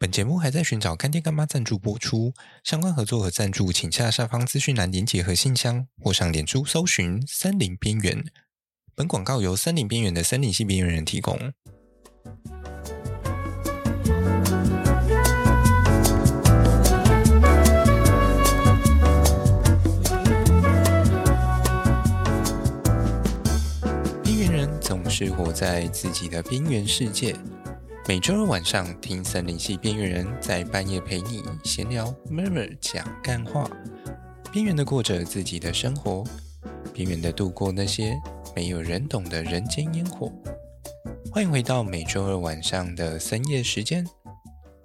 本节目还在寻找干爹干妈赞助播出，相关合作和赞助，请下下方资讯栏连结和信箱，或上脸书搜寻“森林边缘”。本广告由森林边缘的森林系边缘人提供。边缘人总是活在自己的边缘世界。每周二晚上，听森林系边缘人在半夜陪你闲聊，murmur 讲干话，边缘的过着自己的生活，边缘的度过那些没有人懂的人间烟火。欢迎回到每周二晚上的深夜时间，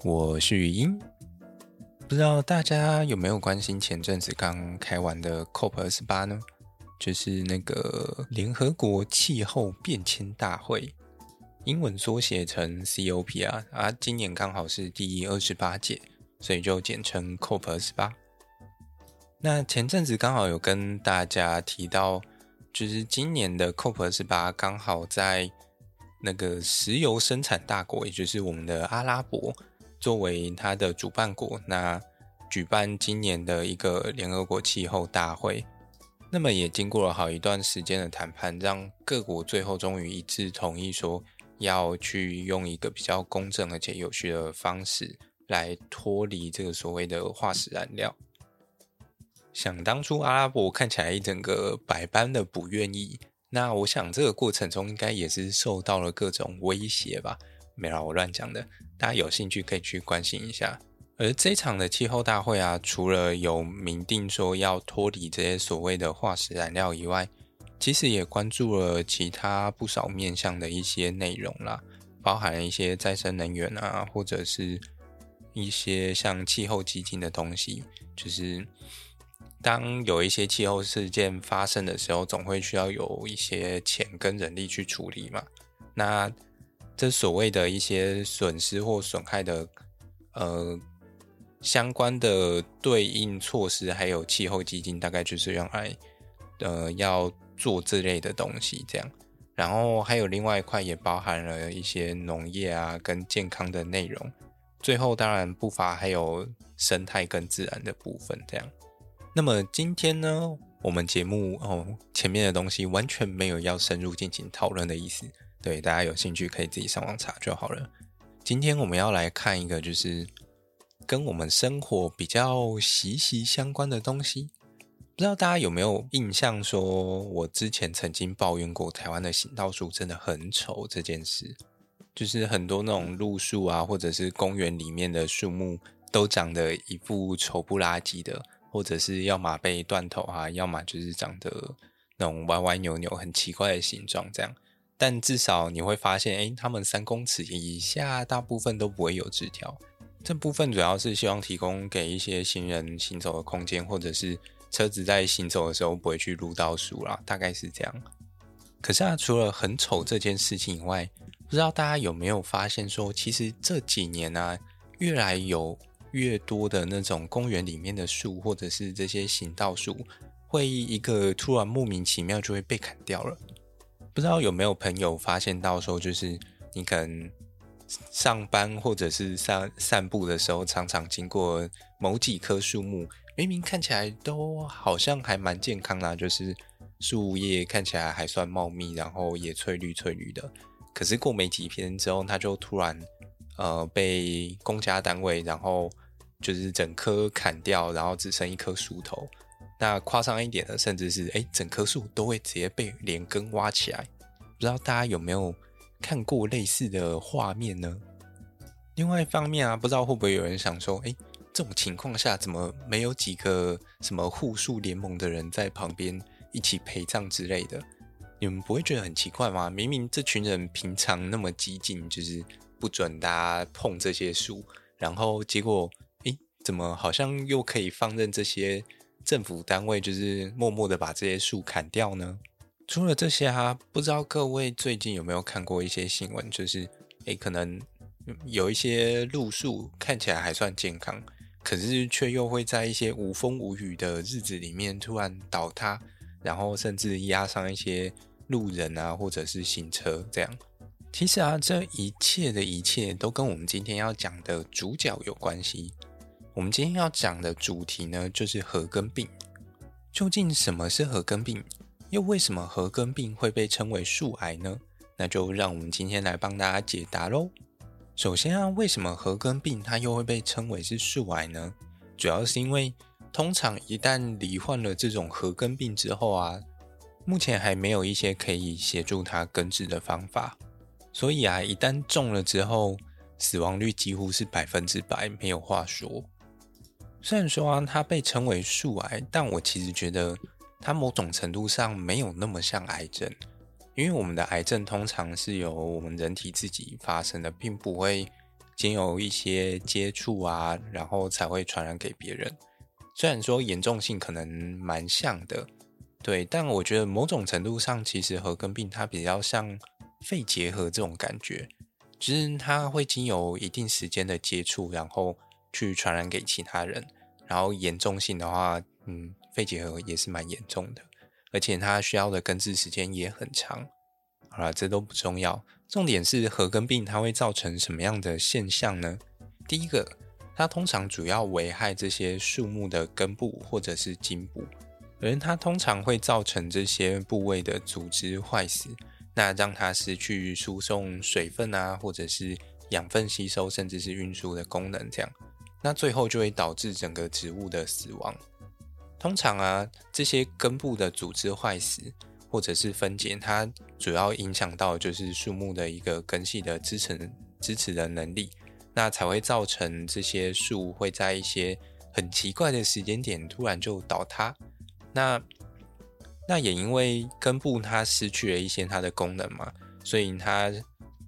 我是语音。不知道大家有没有关心前阵子刚开完的 COP 二十八呢？就是那个联合国气候变迁大会。英文缩写成 COP 啊，啊，今年刚好是第二十八届，所以就简称 COP 二十八。那前阵子刚好有跟大家提到，就是今年的 COP 二十八刚好在那个石油生产大国，也就是我们的阿拉伯，作为它的主办国，那举办今年的一个联合国气候大会。那么也经过了好一段时间的谈判，让各国最后终于一致同意说。要去用一个比较公正而且有序的方式来脱离这个所谓的化石燃料。想当初阿拉伯看起来一整个百般的不愿意，那我想这个过程中应该也是受到了各种威胁吧？没啦，我乱讲的，大家有兴趣可以去关心一下。而这场的气候大会啊，除了有明定说要脱离这些所谓的化石燃料以外，其实也关注了其他不少面向的一些内容啦，包含一些再生能源啊，或者是一些像气候基金的东西。就是当有一些气候事件发生的时候，总会需要有一些钱跟人力去处理嘛。那这所谓的一些损失或损害的呃相关的对应措施，还有气候基金，大概就是用来呃要。做这类的东西，这样，然后还有另外一块也包含了一些农业啊跟健康的内容，最后当然不乏还有生态跟自然的部分，这样。那么今天呢，我们节目哦前面的东西完全没有要深入进行讨论的意思，对，大家有兴趣可以自己上网查就好了。今天我们要来看一个就是跟我们生活比较息息相关的东西。不知道大家有没有印象，说我之前曾经抱怨过台湾的行道树真的很丑这件事，就是很多那种路树啊，或者是公园里面的树木都长得一副丑不拉几的，或者是要么被断头啊，要么就是长得那种歪歪扭扭、很奇怪的形状这样。但至少你会发现，诶，他们三公尺以下大部分都不会有枝条。这部分主要是希望提供给一些行人行走的空间，或者是。车子在行走的时候不会去录到树啦，大概是这样。可是啊，除了很丑这件事情以外，不知道大家有没有发现说，其实这几年啊，越来有越多的那种公园里面的树，或者是这些行道树，会一个突然莫名其妙就会被砍掉了。不知道有没有朋友发现到说，就是你可能上班或者是散散步的时候，常常经过某几棵树木。明明看起来都好像还蛮健康啦，就是树叶看起来还算茂密，然后也翠绿翠绿的。可是过没几天之后，它就突然呃被公家单位，然后就是整棵砍掉，然后只剩一棵树头。那夸张一点的，甚至是诶整棵树都会直接被连根挖起来。不知道大家有没有看过类似的画面呢？另外一方面啊，不知道会不会有人想说，诶这种情况下，怎么没有几个什么护树联盟的人在旁边一起陪葬之类的？你们不会觉得很奇怪吗？明明这群人平常那么激进，就是不准大家碰这些树，然后结果，诶，怎么好像又可以放任这些政府单位就是默默的把这些树砍掉呢？除了这些啊，不知道各位最近有没有看过一些新闻，就是诶，可能有一些路树看起来还算健康。可是却又会在一些无风无雨的日子里面突然倒塌，然后甚至压上一些路人啊，或者是行车这样。其实啊，这一切的一切都跟我们今天要讲的主角有关系。我们今天要讲的主题呢，就是褐根病。究竟什么是褐根病？又为什么褐根病会被称为树癌呢？那就让我们今天来帮大家解答喽。首先啊，为什么褐根病它又会被称为是树癌呢？主要是因为，通常一旦罹患了这种褐根病之后啊，目前还没有一些可以协助它根治的方法，所以啊，一旦中了之后，死亡率几乎是百分之百，没有话说。虽然说，它被称为树癌，但我其实觉得它某种程度上没有那么像癌症。因为我们的癌症通常是由我们人体自己发生的，并不会经由一些接触啊，然后才会传染给别人。虽然说严重性可能蛮像的，对，但我觉得某种程度上，其实褐根病它比较像肺结核这种感觉，就是它会经由一定时间的接触，然后去传染给其他人。然后严重性的话，嗯，肺结核也是蛮严重的。而且它需要的根治时间也很长。好了，这都不重要，重点是褐根病它会造成什么样的现象呢？第一个，它通常主要危害这些树木的根部或者是茎部，而它通常会造成这些部位的组织坏死，那让它失去输送水分啊，或者是养分吸收，甚至是运输的功能，这样，那最后就会导致整个植物的死亡。通常啊，这些根部的组织坏死或者是分解，它主要影响到就是树木的一个根系的支撑支持的能力，那才会造成这些树会在一些很奇怪的时间点突然就倒塌。那那也因为根部它失去了一些它的功能嘛，所以它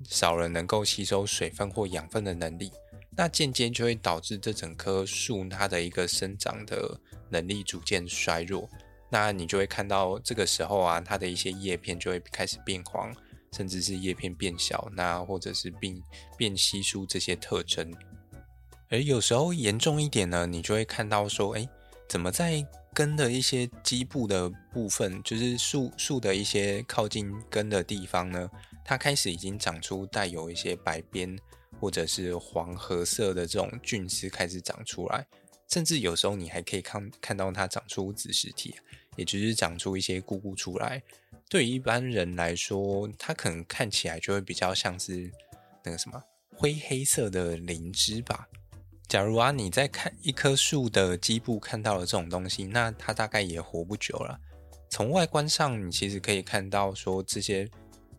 少了能够吸收水分或养分的能力，那间接就会导致这整棵树它的一个生长的。能力逐渐衰弱，那你就会看到这个时候啊，它的一些叶片就会开始变黄，甚至是叶片变小，那或者是变变稀疏这些特征。而有时候严重一点呢，你就会看到说，哎，怎么在根的一些基部的部分，就是树树的一些靠近根的地方呢，它开始已经长出带有一些白边或者是黄褐色的这种菌丝开始长出来。甚至有时候你还可以看看到它长出子实体，也就是长出一些菇菇出来。对于一般人来说，它可能看起来就会比较像是那个什么灰黑色的灵芝吧。假如啊你在看一棵树的基部看到了这种东西，那它大概也活不久了。从外观上，你其实可以看到说这些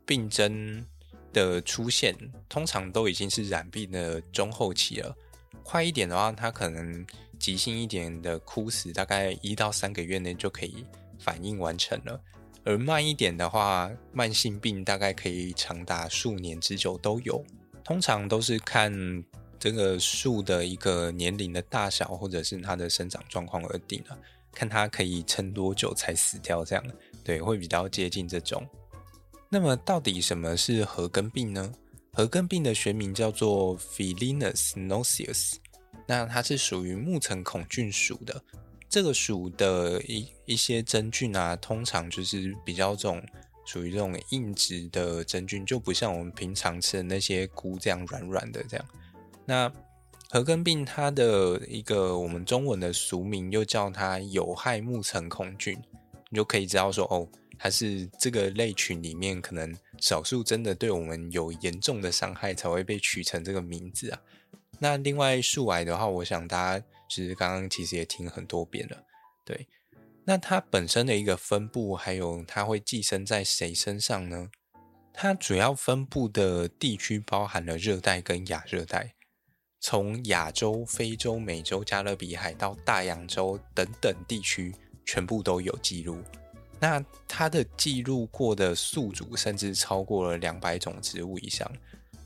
病征的出现，通常都已经是染病的中后期了。快一点的话，它可能。急性一点的枯死，大概一到三个月内就可以反应完成了；而慢一点的话，慢性病大概可以长达数年之久都有。通常都是看这个树的一个年龄的大小，或者是它的生长状况而定了，看它可以撑多久才死掉，这样对，会比较接近这种。那么，到底什么是褐根病呢？褐根病的学名叫做 Philinus nocius。那它是属于木层孔菌属的，这个属的一一些真菌啊，通常就是比较这种属于这种硬质的真菌，就不像我们平常吃的那些菇这样软软的这样。那褐根病它的一个我们中文的俗名又叫它有害木层孔菌，你就可以知道说哦，它是这个类群里面可能少数真的对我们有严重的伤害才会被取成这个名字啊。那另外树癌的话，我想大家其实刚刚其实也听很多遍了，对。那它本身的一个分布，还有它会寄生在谁身上呢？它主要分布的地区包含了热带跟亚热带，从亚洲、非洲、美洲、加勒比海到大洋洲等等地区，全部都有记录。那它的记录过的宿主，甚至超过了两百种植物以上。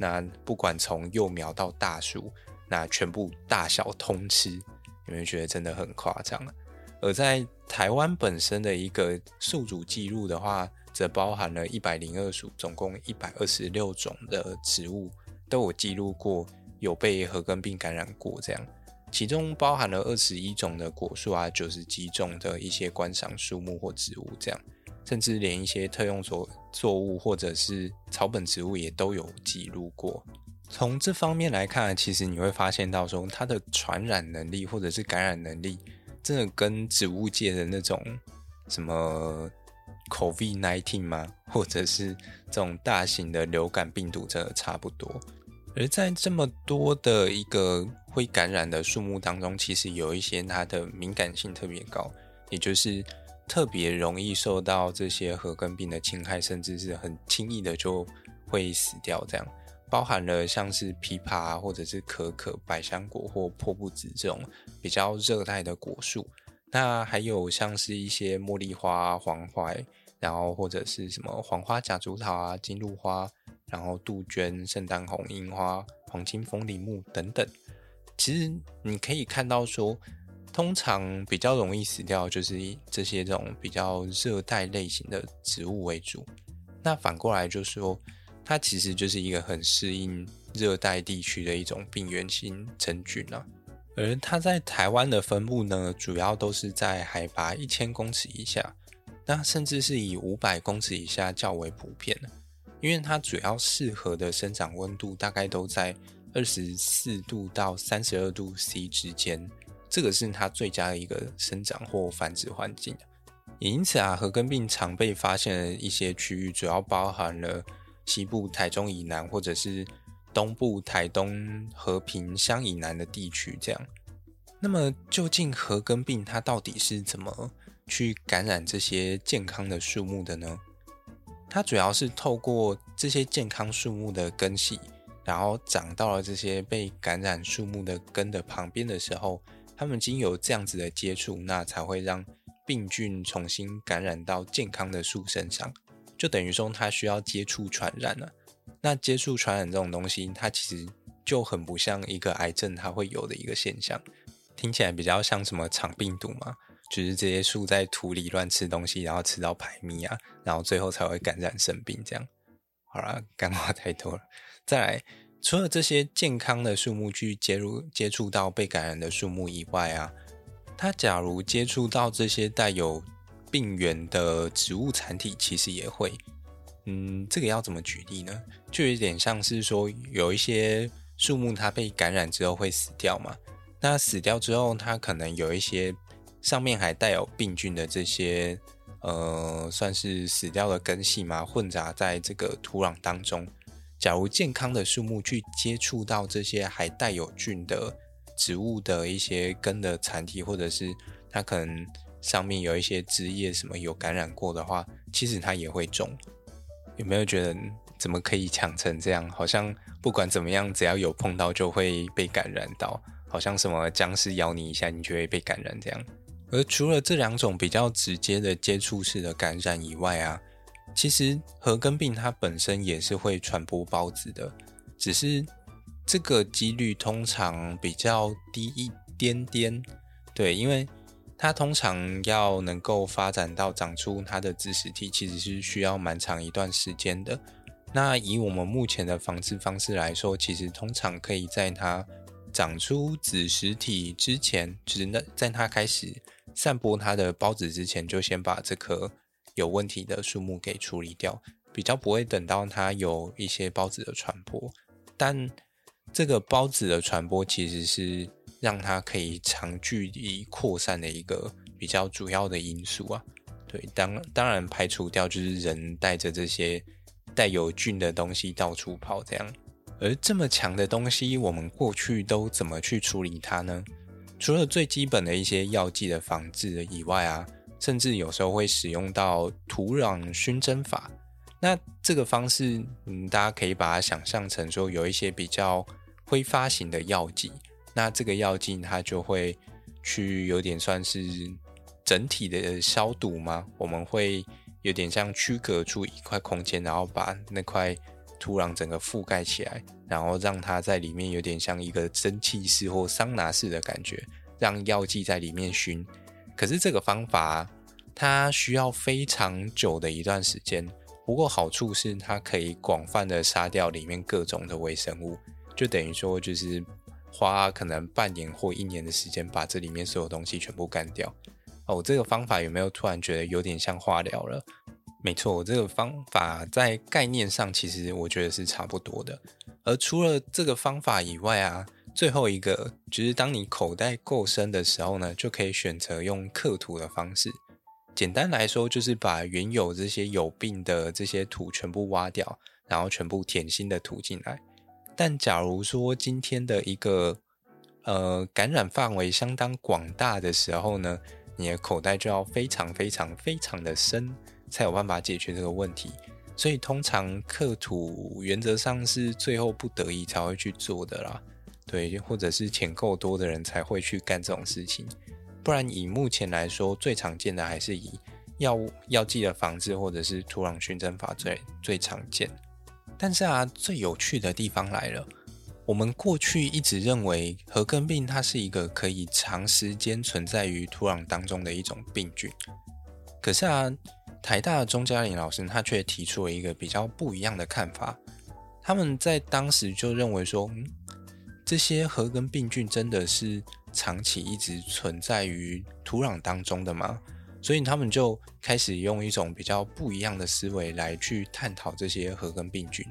那不管从幼苗到大树，那全部大小通吃，有没有觉得真的很夸张？而在台湾本身的一个宿主记录的话，则包含了一百零二属，总共一百二十六种的植物都有记录过有被褐根病感染过，这样，其中包含了二十一种的果树啊，九十几种的一些观赏树木或植物，这样，甚至连一些特用作作物或者是草本植物也都有记录过。从这方面来看，其实你会发现到说，它的传染能力或者是感染能力，真的跟植物界的那种什么 COVID-19 吗？或者是这种大型的流感病毒，真的差不多。而在这么多的一个会感染的树木当中，其实有一些它的敏感性特别高，也就是特别容易受到这些褐根病的侵害，甚至是很轻易的就会死掉。这样包含了像是枇杷，或者是可可、百香果或破布子这种比较热带的果树。那还有像是一些茉莉花、黄槐，然后或者是什么黄花夹竹桃啊、金露花。然后杜鹃、圣诞红、樱花、黄金风铃木等等，其实你可以看到说，通常比较容易死掉就是这些这种比较热带类型的植物为主。那反过来就说，它其实就是一个很适应热带地区的一种病原性真菌啊。而它在台湾的分布呢，主要都是在海拔一千公尺以下，那甚至是以五百公尺以下较为普遍。因为它主要适合的生长温度大概都在二十四度到三十二度 C 之间，这个是它最佳的一个生长或繁殖环境。也因此啊，褐根病常被发现的一些区域，主要包含了西部台中以南，或者是东部台东和平乡以南的地区。这样，那么究竟褐根病它到底是怎么去感染这些健康的树木的呢？它主要是透过这些健康树木的根系，然后长到了这些被感染树木的根的旁边的时候，他们经由这样子的接触，那才会让病菌重新感染到健康的树身上，就等于说它需要接触传染了。那接触传染这种东西，它其实就很不像一个癌症它会有的一个现象，听起来比较像什么肠病毒嘛。就是这些树在土里乱吃东西，然后吃到排泌啊，然后最后才会感染生病这样。好啦，干话太多了。再来，除了这些健康的树木去接入接触到被感染的树木以外啊，它假如接触到这些带有病原的植物残体，其实也会。嗯，这个要怎么举例呢？就有点像是说，有一些树木它被感染之后会死掉嘛，那死掉之后，它可能有一些。上面还带有病菌的这些，呃，算是死掉的根系嘛，混杂在这个土壤当中。假如健康的树木去接触到这些还带有菌的植物的一些根的残体，或者是它可能上面有一些枝叶什么有感染过的话，其实它也会中。有没有觉得怎么可以强成这样？好像不管怎么样，只要有碰到就会被感染到，好像什么僵尸咬你一下，你就会被感染这样。而除了这两种比较直接的接触式的感染以外啊，其实褐根病它本身也是会传播孢子的，只是这个几率通常比较低一点点。对，因为它通常要能够发展到长出它的子实体，其实是需要蛮长一段时间的。那以我们目前的防治方式来说，其实通常可以在它长出子实体之前，只能在它开始。散播它的孢子之前，就先把这颗有问题的树木给处理掉，比较不会等到它有一些孢子的传播。但这个孢子的传播其实是让它可以长距离扩散的一个比较主要的因素啊。对，当当然排除掉就是人带着这些带有菌的东西到处跑这样。而这么强的东西，我们过去都怎么去处理它呢？除了最基本的一些药剂的防治以外啊，甚至有时候会使用到土壤熏蒸法。那这个方式，嗯，大家可以把它想象成说，有一些比较挥发型的药剂，那这个药剂它就会去有点算是整体的消毒吗？我们会有点像区隔出一块空间，然后把那块土壤整个覆盖起来。然后让它在里面有点像一个蒸汽式或桑拿式的感觉，让药剂在里面熏。可是这个方法它需要非常久的一段时间。不过好处是它可以广泛的杀掉里面各种的微生物，就等于说就是花可能半年或一年的时间把这里面所有东西全部干掉。哦，这个方法有没有突然觉得有点像化疗了？没错，这个方法在概念上其实我觉得是差不多的。而除了这个方法以外啊，最后一个就是当你口袋够深的时候呢，就可以选择用刻土的方式。简单来说，就是把原有这些有病的这些土全部挖掉，然后全部填新的土进来。但假如说今天的一个呃感染范围相当广大的时候呢，你的口袋就要非常非常非常的深，才有办法解决这个问题。所以通常刻土原则上是最后不得已才会去做的啦，对，或者是钱够多的人才会去干这种事情。不然以目前来说，最常见的还是以药物药剂的防治或者是土壤熏蒸法最最常见。但是啊，最有趣的地方来了。我们过去一直认为褐根病它是一个可以长时间存在于土壤当中的一种病菌。可是啊，台大的钟嘉玲老师他却提出了一个比较不一样的看法。他们在当时就认为说，这些褐根病菌真的是长期一直存在于土壤当中的吗？所以他们就开始用一种比较不一样的思维来去探讨这些褐根病菌。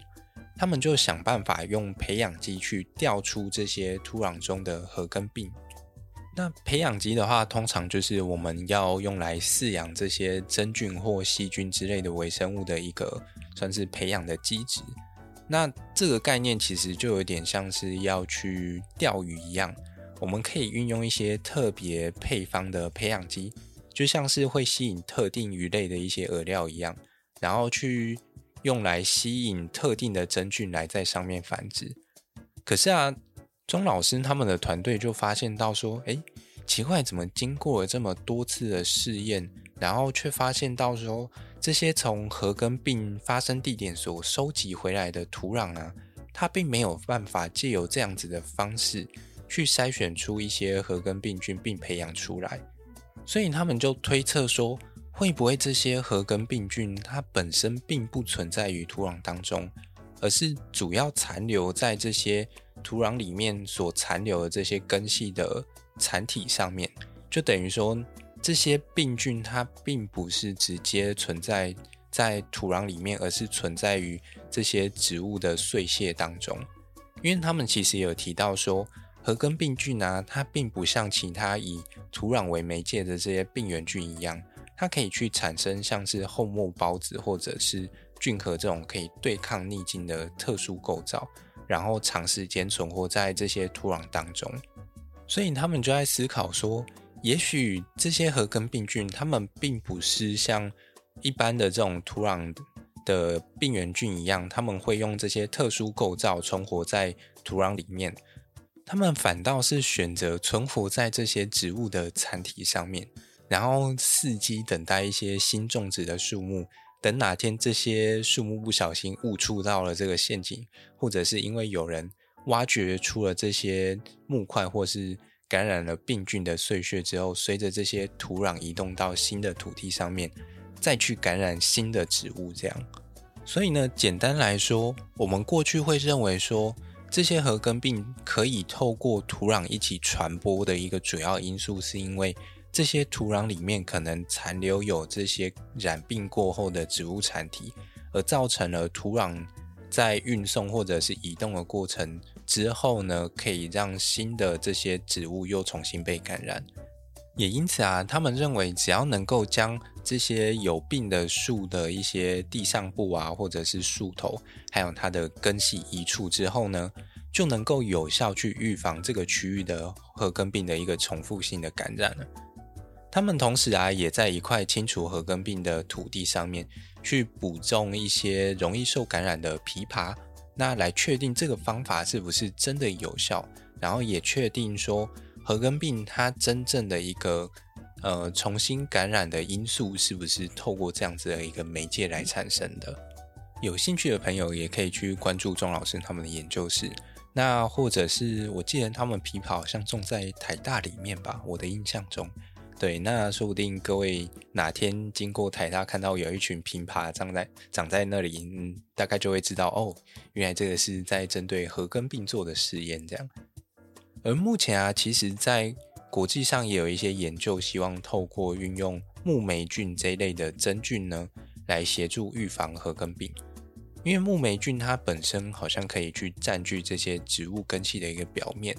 他们就想办法用培养基去调出这些土壤中的褐根病。那培养基的话，通常就是我们要用来饲养这些真菌或细菌之类的微生物的一个算是培养的基质。那这个概念其实就有点像是要去钓鱼一样，我们可以运用一些特别配方的培养基。就像是会吸引特定鱼类的一些饵料一样，然后去用来吸引特定的真菌来在上面繁殖。可是啊，钟老师他们的团队就发现到说，诶，奇怪，怎么经过了这么多次的试验，然后却发现到说，这些从褐根病发生地点所收集回来的土壤啊，它并没有办法借由这样子的方式去筛选出一些褐根病菌并培养出来。所以他们就推测说，会不会这些褐根病菌它本身并不存在于土壤当中，而是主要残留在这些土壤里面所残留的这些根系的残体上面，就等于说这些病菌它并不是直接存在在土壤里面，而是存在于这些植物的碎屑当中，因为他们其实有提到说。褐根病菌啊，它并不像其他以土壤为媒介的这些病原菌一样，它可以去产生像是厚膜孢子或者是菌核这种可以对抗逆境的特殊构造，然后长时间存活在这些土壤当中。所以他们就在思考说，也许这些褐根病菌，它们并不是像一般的这种土壤的病原菌一样，他们会用这些特殊构造存活在土壤里面。他们反倒是选择存活在这些植物的残体上面，然后伺机等待一些新种植的树木。等哪天这些树木不小心误触到了这个陷阱，或者是因为有人挖掘出了这些木块，或是感染了病菌的碎屑之后，随着这些土壤移动到新的土地上面，再去感染新的植物。这样，所以呢，简单来说，我们过去会认为说。这些褐根病可以透过土壤一起传播的一个主要因素，是因为这些土壤里面可能残留有这些染病过后的植物残体，而造成了土壤在运送或者是移动的过程之后呢，可以让新的这些植物又重新被感染。也因此啊，他们认为只要能够将这些有病的树的一些地上部啊，或者是树头，还有它的根系移除之后呢，就能够有效去预防这个区域的褐根病的一个重复性的感染了。他们同时啊，也在一块清除核根病的土地上面，去补种一些容易受感染的枇杷，那来确定这个方法是不是真的有效，然后也确定说。核根病它真正的一个呃重新感染的因素是不是透过这样子的一个媒介来产生的？有兴趣的朋友也可以去关注钟老师他们的研究室。那或者是我记得他们枇杷好像种在台大里面吧，我的印象中。对，那说不定各位哪天经过台大看到有一群枇杷长在长在那里，嗯，大概就会知道哦，原来这个是在针对褐根病做的实验这样。而目前啊，其实，在国际上也有一些研究，希望透过运用木霉菌这一类的真菌呢，来协助预防褐根病。因为木霉菌它本身好像可以去占据这些植物根系的一个表面，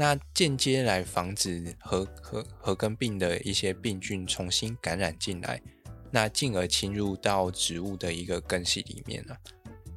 那间接来防止核核核根病的一些病菌重新感染进来，那进而侵入到植物的一个根系里面了。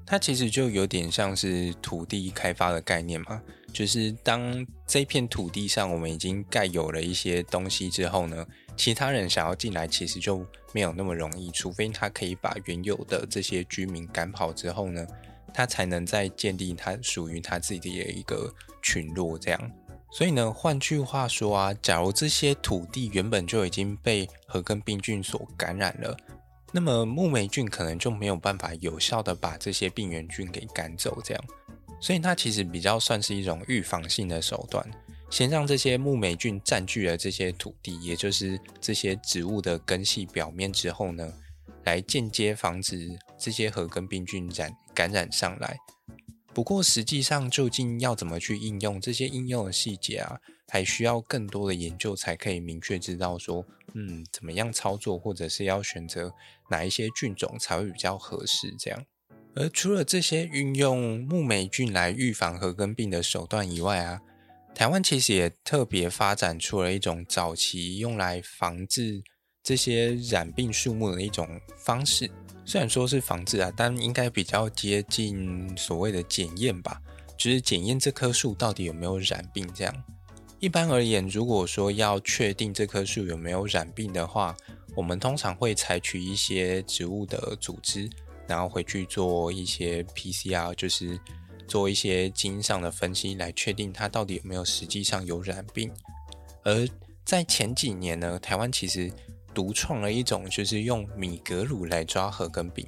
它其实就有点像是土地开发的概念嘛，就是当这片土地上我们已经盖有了一些东西之后呢，其他人想要进来其实就没有那么容易，除非他可以把原有的这些居民赶跑之后呢，他才能再建立他属于他自己的一个群落这样。所以呢，换句话说啊，假如这些土地原本就已经被褐根病菌所感染了。那么木霉菌可能就没有办法有效的把这些病原菌给赶走，这样，所以它其实比较算是一种预防性的手段，先让这些木霉菌占据了这些土地，也就是这些植物的根系表面之后呢，来间接防止这些褐根病菌染感染上来。不过实际上究竟要怎么去应用这些应用的细节啊，还需要更多的研究才可以明确知道说。嗯，怎么样操作，或者是要选择哪一些菌种才会比较合适？这样。而除了这些运用木霉菌来预防和根病的手段以外啊，台湾其实也特别发展出了一种早期用来防治这些染病树木的一种方式。虽然说是防治啊，但应该比较接近所谓的检验吧，就是检验这棵树到底有没有染病这样。一般而言，如果说要确定这棵树有没有染病的话，我们通常会采取一些植物的组织，然后回去做一些 PCR，就是做一些基因上的分析，来确定它到底有没有实际上有染病。而在前几年呢，台湾其实独创了一种，就是用米格鲁来抓褐根病，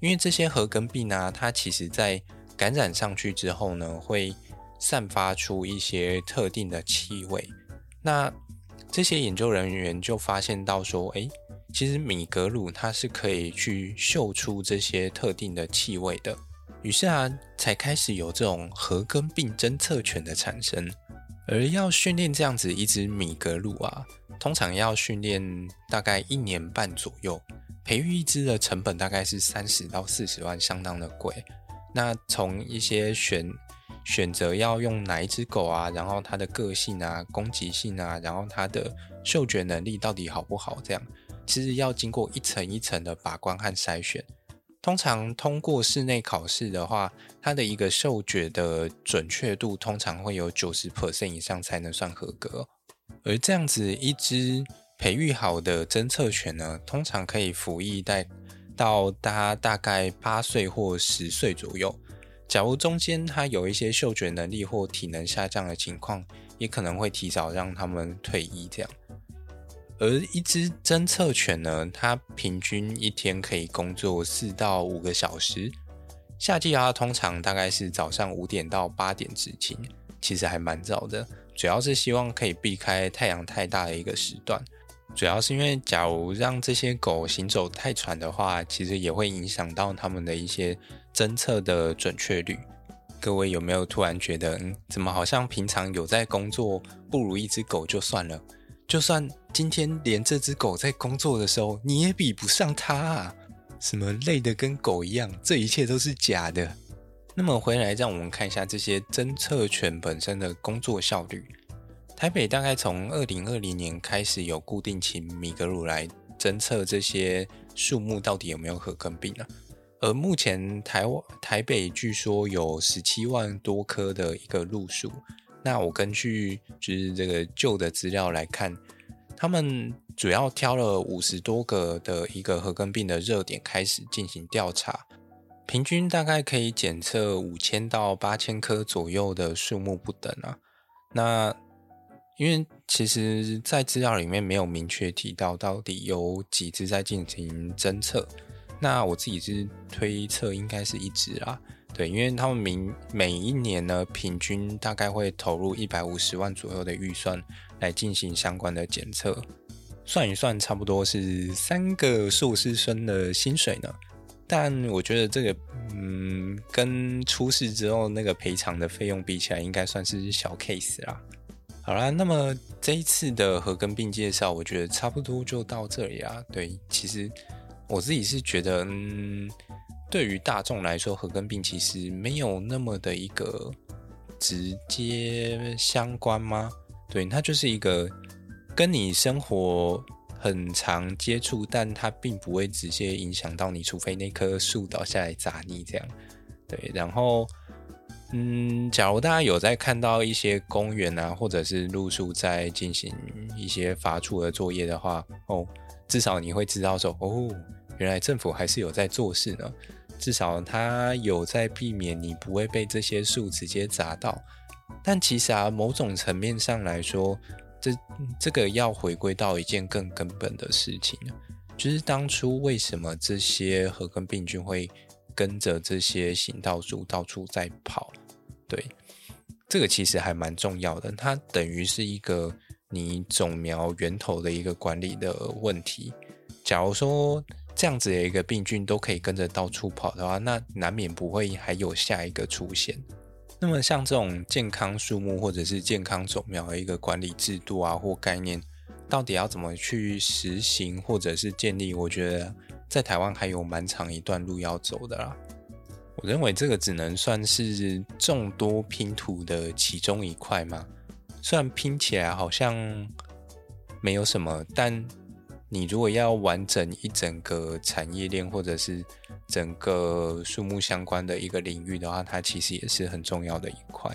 因为这些褐根病呢、它其实在感染上去之后呢，会散发出一些特定的气味，那这些研究人员就发现到说，诶，其实米格鲁它是可以去嗅出这些特定的气味的。于是啊，才开始有这种褐根病侦测犬的产生。而要训练这样子一只米格鲁啊，通常要训练大概一年半左右，培育一只的成本大概是三十到四十万，相当的贵。那从一些选选择要用哪一只狗啊，然后它的个性啊、攻击性啊，然后它的嗅觉能力到底好不好？这样其实要经过一层一层的把关和筛选。通常通过室内考试的话，它的一个嗅觉的准确度通常会有九十 percent 以上才能算合格。而这样子一只培育好的侦测犬呢，通常可以服役带到它大概八岁或十岁左右。假如中间它有一些嗅觉能力或体能下降的情况，也可能会提早让他们退役。这样，而一只侦测犬呢，它平均一天可以工作四到五个小时。夏季啊，通常大概是早上五点到八点执勤，其实还蛮早的。主要是希望可以避开太阳太大的一个时段。主要是因为，假如让这些狗行走太喘的话，其实也会影响到它们的一些侦测的准确率。各位有没有突然觉得，嗯，怎么好像平常有在工作，不如一只狗就算了？就算今天连这只狗在工作的时候，你也比不上它啊？什么累得跟狗一样？这一切都是假的。那么回来，让我们看一下这些侦测犬本身的工作效率。台北大概从二零二零年开始有固定请米格鲁来侦测这些树木到底有没有褐根病了。而目前台湾台北据说有十七万多棵的一个路树。那我根据就是这个旧的资料来看，他们主要挑了五十多个的一个褐根病的热点开始进行调查，平均大概可以检测五千到八千棵左右的树木不等啊。那因为其实，在资料里面没有明确提到到底有几只在进行侦测，那我自己是推测应该是一只啦。对，因为他们每每一年呢，平均大概会投入一百五十万左右的预算来进行相关的检测，算一算，差不多是三个硕士生的薪水呢。但我觉得这个，嗯，跟出事之后那个赔偿的费用比起来，应该算是小 case 啦。好啦，那么这一次的褐根病介绍，我觉得差不多就到这里啊。对，其实我自己是觉得，嗯，对于大众来说，河根病其实没有那么的一个直接相关吗？对，它就是一个跟你生活很常接触，但它并不会直接影响到你，除非那棵树倒下来砸你这样。对，然后。嗯，假如大家有在看到一些公园啊，或者是路树在进行一些伐树的作业的话，哦，至少你会知道说，哦，原来政府还是有在做事呢。至少他有在避免你不会被这些树直接砸到。但其实啊，某种层面上来说，这这个要回归到一件更根本的事情，就是当初为什么这些河根病菌会跟着这些行道树到处在跑。对，这个其实还蛮重要的，它等于是一个你种苗源头的一个管理的问题。假如说这样子的一个病菌都可以跟着到处跑的话，那难免不会还有下一个出现。那么像这种健康树木或者是健康种苗的一个管理制度啊或概念，到底要怎么去实行或者是建立？我觉得在台湾还有蛮长一段路要走的啦。我认为这个只能算是众多拼图的其中一块嘛，虽然拼起来好像没有什么，但你如果要完整一整个产业链或者是整个树木相关的一个领域的话，它其实也是很重要的一块。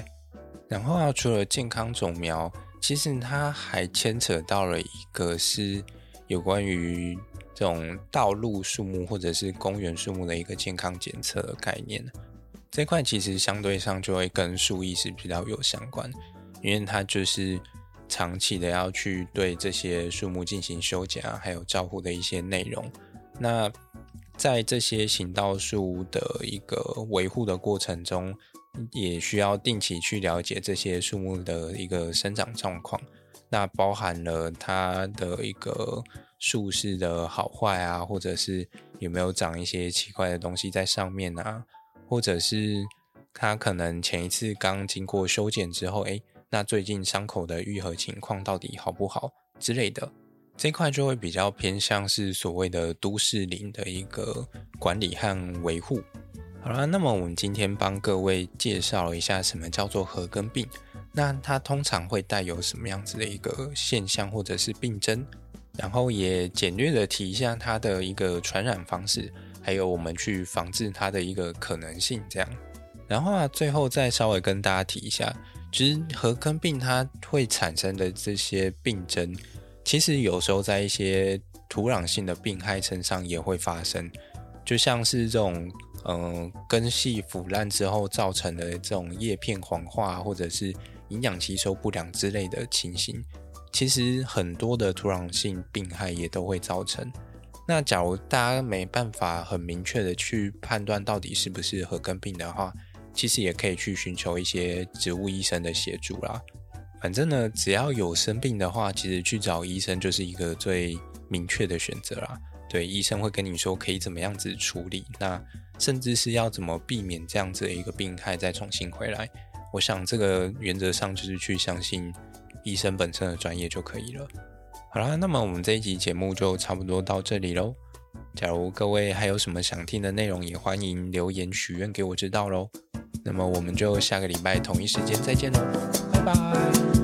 然后啊，除了健康种苗，其实它还牵扯到了一个是有关于。这种道路树木或者是公园树木的一个健康检测的概念，这块其实相对上就会跟树艺是比较有相关，因为它就是长期的要去对这些树木进行修剪啊，还有照护的一些内容。那在这些行道树的一个维护的过程中，也需要定期去了解这些树木的一个生长状况，那包含了它的一个。树势的好坏啊，或者是有没有长一些奇怪的东西在上面啊，或者是它可能前一次刚经过修剪之后，诶，那最近伤口的愈合情况到底好不好之类的，这块就会比较偏向是所谓的都市林的一个管理和维护。好啦，那么我们今天帮各位介绍了一下什么叫做河根病，那它通常会带有什么样子的一个现象或者是病征。然后也简略的提一下它的一个传染方式，还有我们去防治它的一个可能性，这样。然后啊，最后再稍微跟大家提一下，其实河根病它会产生的这些病症，其实有时候在一些土壤性的病害身上也会发生，就像是这种嗯、根系腐烂之后造成的这种叶片黄化，或者是营养吸收不良之类的情形。其实很多的土壤性病害也都会造成。那假如大家没办法很明确的去判断到底是不是河根病的话，其实也可以去寻求一些植物医生的协助啦。反正呢，只要有生病的话，其实去找医生就是一个最明确的选择啦。对，医生会跟你说可以怎么样子处理，那甚至是要怎么避免这样子的一个病害再重新回来。我想这个原则上就是去相信。医生本身的专业就可以了。好啦，那么我们这一集节目就差不多到这里喽。假如各位还有什么想听的内容，也欢迎留言许愿给我知道喽。那么我们就下个礼拜同一时间再见喽，拜拜。